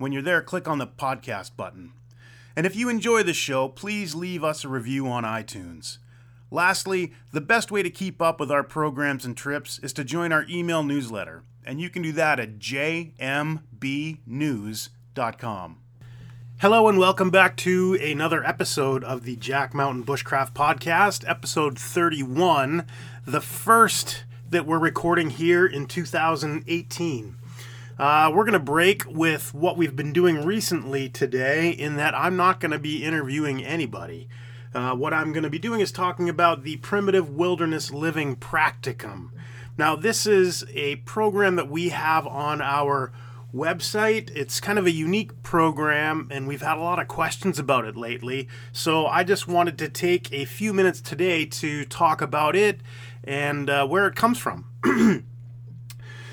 When you're there, click on the podcast button. And if you enjoy the show, please leave us a review on iTunes. Lastly, the best way to keep up with our programs and trips is to join our email newsletter, and you can do that at jmbnews.com. Hello, and welcome back to another episode of the Jack Mountain Bushcraft Podcast, episode 31, the first that we're recording here in 2018. Uh, we're going to break with what we've been doing recently today, in that I'm not going to be interviewing anybody. Uh, what I'm going to be doing is talking about the Primitive Wilderness Living Practicum. Now, this is a program that we have on our website. It's kind of a unique program, and we've had a lot of questions about it lately. So, I just wanted to take a few minutes today to talk about it and uh, where it comes from.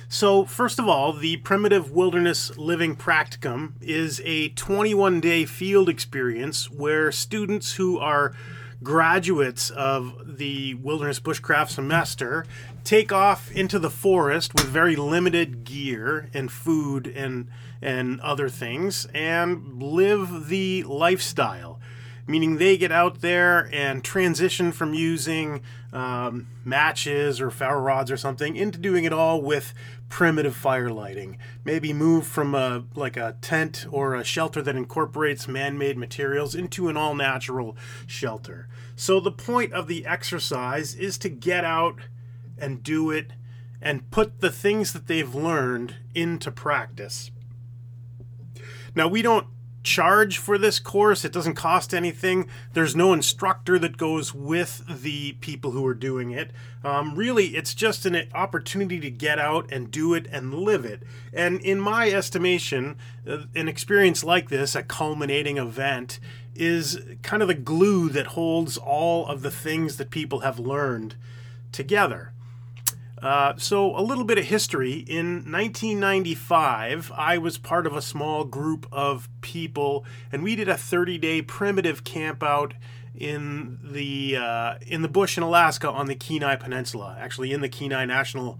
So, first of all, the Primitive Wilderness Living Practicum is a 21 day field experience where students who are graduates of the Wilderness Bushcraft semester take off into the forest with very limited gear and food and, and other things and live the lifestyle meaning they get out there and transition from using um, matches or ferro rods or something into doing it all with primitive fire lighting. Maybe move from a like a tent or a shelter that incorporates man-made materials into an all-natural shelter. So the point of the exercise is to get out and do it and put the things that they've learned into practice. Now we don't charge for this course. It doesn't cost anything. There's no instructor that goes with the people who are doing it. Um, really, it's just an opportunity to get out and do it and live it. And in my estimation, uh, an experience like this, a culminating event, is kind of the glue that holds all of the things that people have learned together. Uh, so, a little bit of history. In 1995, I was part of a small group of people, and we did a 30-day primitive camp out in the uh, in the bush in Alaska on the Kenai Peninsula, actually in the Kenai National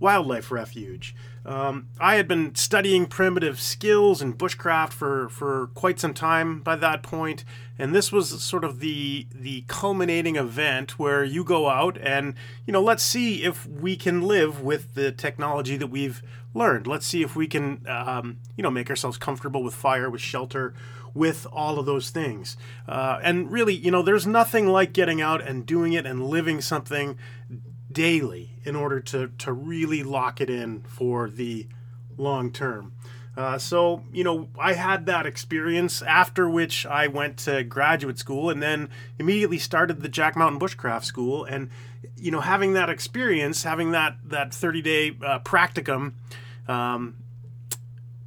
Wildlife Refuge. Um, I had been studying primitive skills and bushcraft for, for quite some time by that point, and this was sort of the the culminating event where you go out and you know let's see if we can live with the technology that we've learned. Let's see if we can um, you know make ourselves comfortable with fire, with shelter, with all of those things. Uh, and really, you know, there's nothing like getting out and doing it and living something daily in order to, to really lock it in for the long term. Uh, so, you know, I had that experience after which I went to graduate school and then immediately started the Jack Mountain Bushcraft School. And, you know, having that experience, having that, that 30 day uh, practicum, um,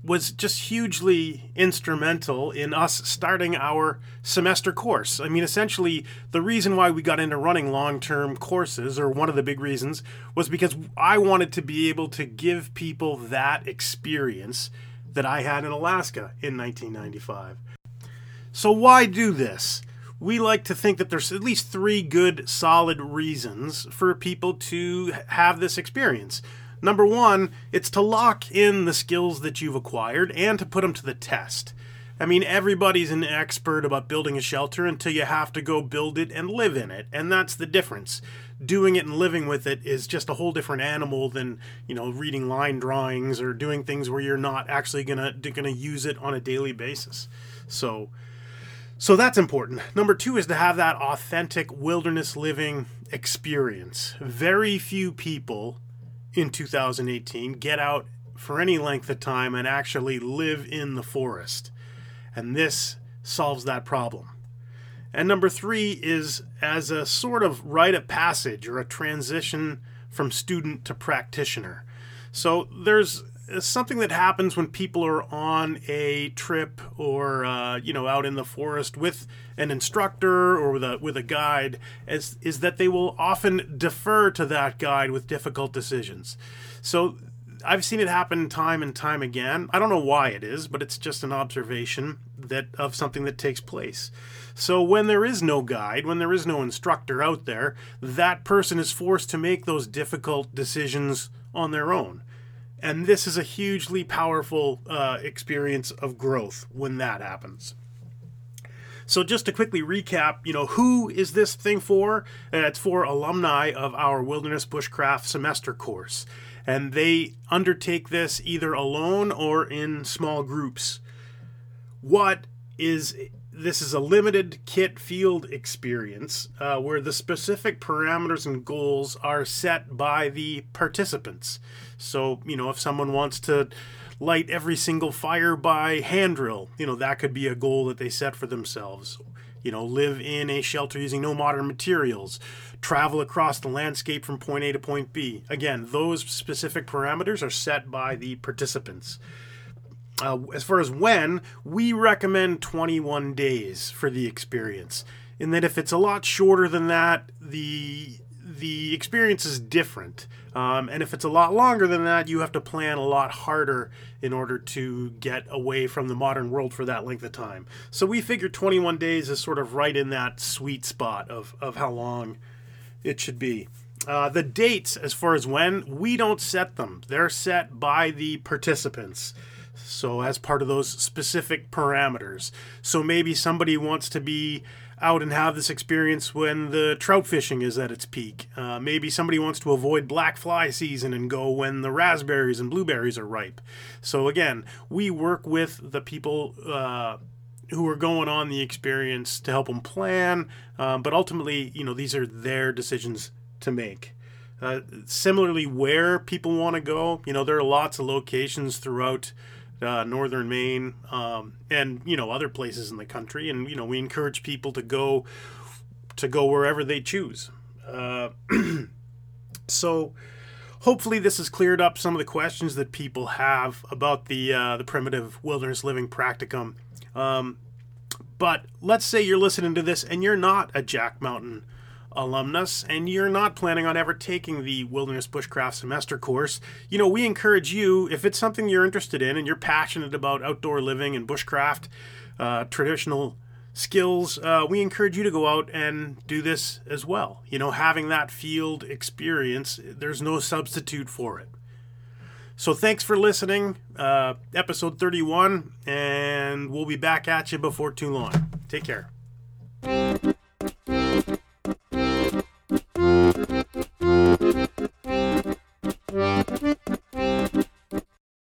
was just hugely instrumental in us starting our semester course. I mean, essentially, the reason why we got into running long term courses, or one of the big reasons, was because I wanted to be able to give people that experience that I had in Alaska in 1995. So, why do this? We like to think that there's at least three good, solid reasons for people to have this experience. Number one, it's to lock in the skills that you've acquired and to put them to the test. I mean, everybody's an expert about building a shelter until you have to go build it and live in it. And that's the difference. Doing it and living with it is just a whole different animal than, you know, reading line drawings or doing things where you're not actually going to use it on a daily basis. So So that's important. Number two is to have that authentic wilderness living experience. Very few people in 2018 get out for any length of time and actually live in the forest. And this solves that problem. And number three is as a sort of rite of passage or a transition from student to practitioner. So there's something that happens when people are on a trip or uh, you know out in the forest with an instructor or with a with a guide is is that they will often defer to that guide with difficult decisions. So I've seen it happen time and time again. I don't know why it is, but it's just an observation that of something that takes place. So when there is no guide, when there is no instructor out there, that person is forced to make those difficult decisions on their own. And this is a hugely powerful uh, experience of growth when that happens. So just to quickly recap, you know, who is this thing for? Uh, it's for alumni of our Wilderness Bushcraft semester course. And they undertake this either alone or in small groups. What is this is a limited kit field experience uh, where the specific parameters and goals are set by the participants. So, you know, if someone wants to light every single fire by hand drill, you know, that could be a goal that they set for themselves. You know, live in a shelter using no modern materials, travel across the landscape from point A to point B. Again, those specific parameters are set by the participants. Uh, as far as when, we recommend 21 days for the experience. In that, if it's a lot shorter than that, the the experience is different. Um, and if it's a lot longer than that, you have to plan a lot harder in order to get away from the modern world for that length of time. So we figure 21 days is sort of right in that sweet spot of, of how long it should be. Uh, the dates, as far as when, we don't set them, they're set by the participants. So, as part of those specific parameters. So, maybe somebody wants to be out and have this experience when the trout fishing is at its peak. Uh, maybe somebody wants to avoid black fly season and go when the raspberries and blueberries are ripe. So again, we work with the people uh, who are going on the experience to help them plan, um, but ultimately, you know, these are their decisions to make. Uh, similarly, where people want to go, you know, there are lots of locations throughout uh, northern Maine, um, and you know other places in the country. And you know we encourage people to go to go wherever they choose. Uh, so hopefully this has cleared up some of the questions that people have about the uh, the primitive wilderness living practicum. Um, but let's say you're listening to this and you're not a Jack Mountain alumnus and you're not planning on ever taking the Wilderness Bushcraft semester course, you know, we encourage you, if it's something you're interested in and you're passionate about outdoor living and bushcraft, uh, traditional skills, uh, we encourage you to go out and do this as well. You know, having that field experience, there's no substitute for it. So thanks for listening, uh, episode 31, and we'll be back at you before too long. Take care.